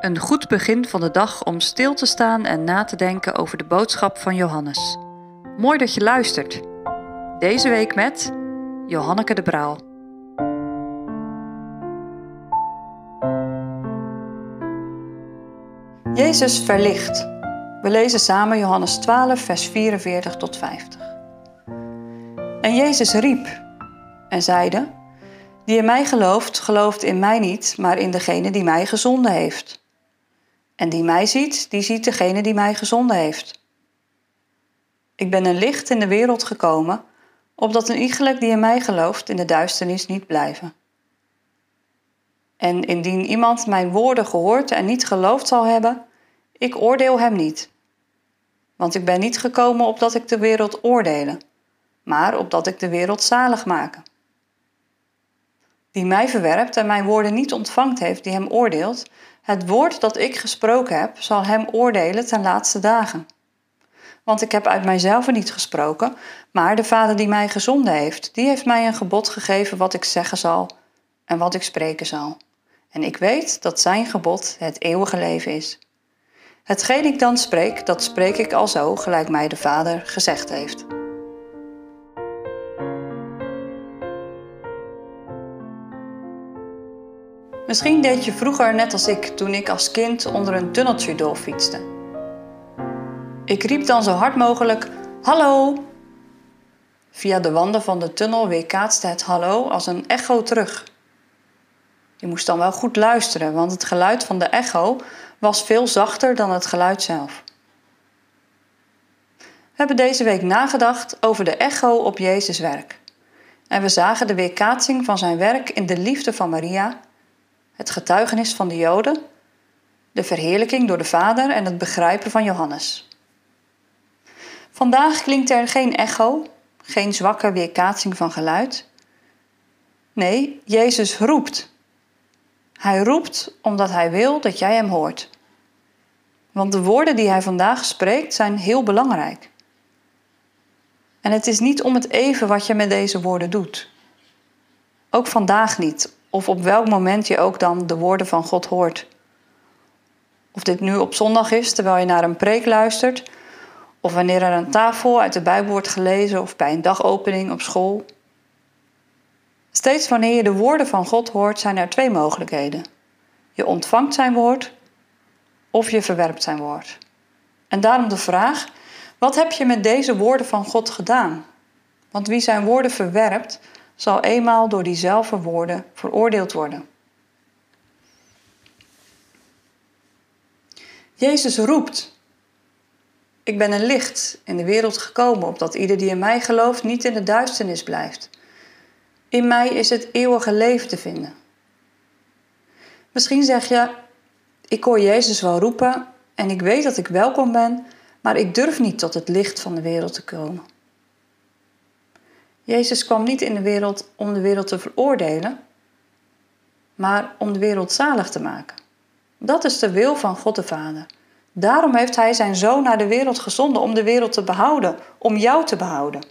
Een goed begin van de dag om stil te staan en na te denken over de boodschap van Johannes. Mooi dat je luistert. Deze week met Johanneke de Braal. Jezus verlicht. We lezen samen Johannes 12, vers 44 tot 50. En Jezus riep en zeide: Die in mij gelooft, gelooft in mij niet, maar in degene die mij gezonden heeft. En die mij ziet, die ziet degene die mij gezonden heeft. Ik ben een licht in de wereld gekomen, opdat een iegelijk die in mij gelooft in de duisternis niet blijven. En indien iemand mijn woorden gehoord en niet geloofd zal hebben, ik oordeel hem niet. Want ik ben niet gekomen opdat ik de wereld oordelen, maar opdat ik de wereld zalig maken. Die mij verwerpt en mijn woorden niet ontvangt heeft, die hem oordeelt, het woord dat ik gesproken heb, zal hem oordelen ten laatste dagen. Want ik heb uit mijzelf niet gesproken, maar de Vader die mij gezonden heeft, die heeft mij een gebod gegeven wat ik zeggen zal en wat ik spreken zal. En ik weet dat zijn gebod het eeuwige leven is. Hetgeen ik dan spreek, dat spreek ik al zo, gelijk mij de Vader gezegd heeft. Misschien deed je vroeger net als ik toen ik als kind onder een tunneltje doorfietste. Ik riep dan zo hard mogelijk: Hallo! Via de wanden van de tunnel weerkaatste het hallo als een echo terug. Je moest dan wel goed luisteren, want het geluid van de echo was veel zachter dan het geluid zelf. We hebben deze week nagedacht over de echo op Jezus' werk. En we zagen de weerkaatsing van zijn werk in de liefde van Maria het getuigenis van de Joden, de verheerlijking door de Vader en het begrijpen van Johannes. Vandaag klinkt er geen echo, geen zwakke weerkaatsing van geluid. Nee, Jezus roept. Hij roept omdat hij wil dat jij hem hoort. Want de woorden die hij vandaag spreekt zijn heel belangrijk. En het is niet om het even wat je met deze woorden doet. Ook vandaag niet, of op welk moment je ook dan de woorden van God hoort. Of dit nu op zondag is terwijl je naar een preek luistert, of wanneer er een tafel uit de Bijbel wordt gelezen of bij een dagopening op school. Steeds wanneer je de woorden van God hoort, zijn er twee mogelijkheden. Je ontvangt zijn woord of je verwerpt zijn woord. En daarom de vraag: wat heb je met deze woorden van God gedaan? Want wie zijn woorden verwerpt, zal eenmaal door diezelfde woorden veroordeeld worden. Jezus roept: Ik ben een licht in de wereld gekomen, opdat ieder die in mij gelooft niet in de duisternis blijft. In mij is het eeuwige leven te vinden. Misschien zeg je: Ik hoor Jezus wel roepen en ik weet dat ik welkom ben, maar ik durf niet tot het licht van de wereld te komen. Jezus kwam niet in de wereld om de wereld te veroordelen, maar om de wereld zalig te maken. Dat is de wil van God de Vader. Daarom heeft Hij zijn zoon naar de wereld gezonden om de wereld te behouden, om jou te behouden.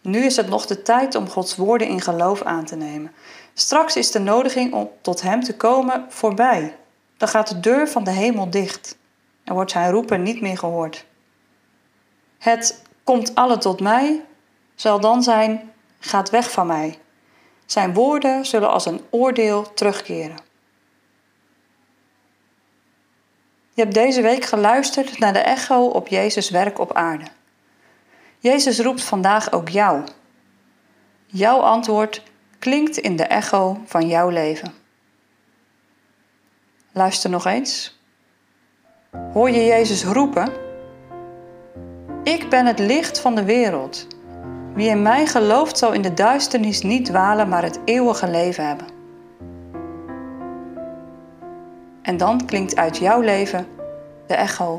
Nu is het nog de tijd om Gods woorden in geloof aan te nemen. Straks is de nodiging om tot Hem te komen voorbij. Dan gaat de deur van de hemel dicht en wordt Zijn roepen niet meer gehoord. Het komt alle tot mij, zal dan zijn, gaat weg van mij. Zijn woorden zullen als een oordeel terugkeren. Je hebt deze week geluisterd naar de echo op Jezus' werk op aarde. Jezus roept vandaag ook jou. Jouw antwoord klinkt in de echo van jouw leven. Luister nog eens. Hoor je Jezus roepen? Ik ben het licht van de wereld. Wie in mij gelooft zal in de duisternis niet dwalen, maar het eeuwige leven hebben. En dan klinkt uit jouw leven de echo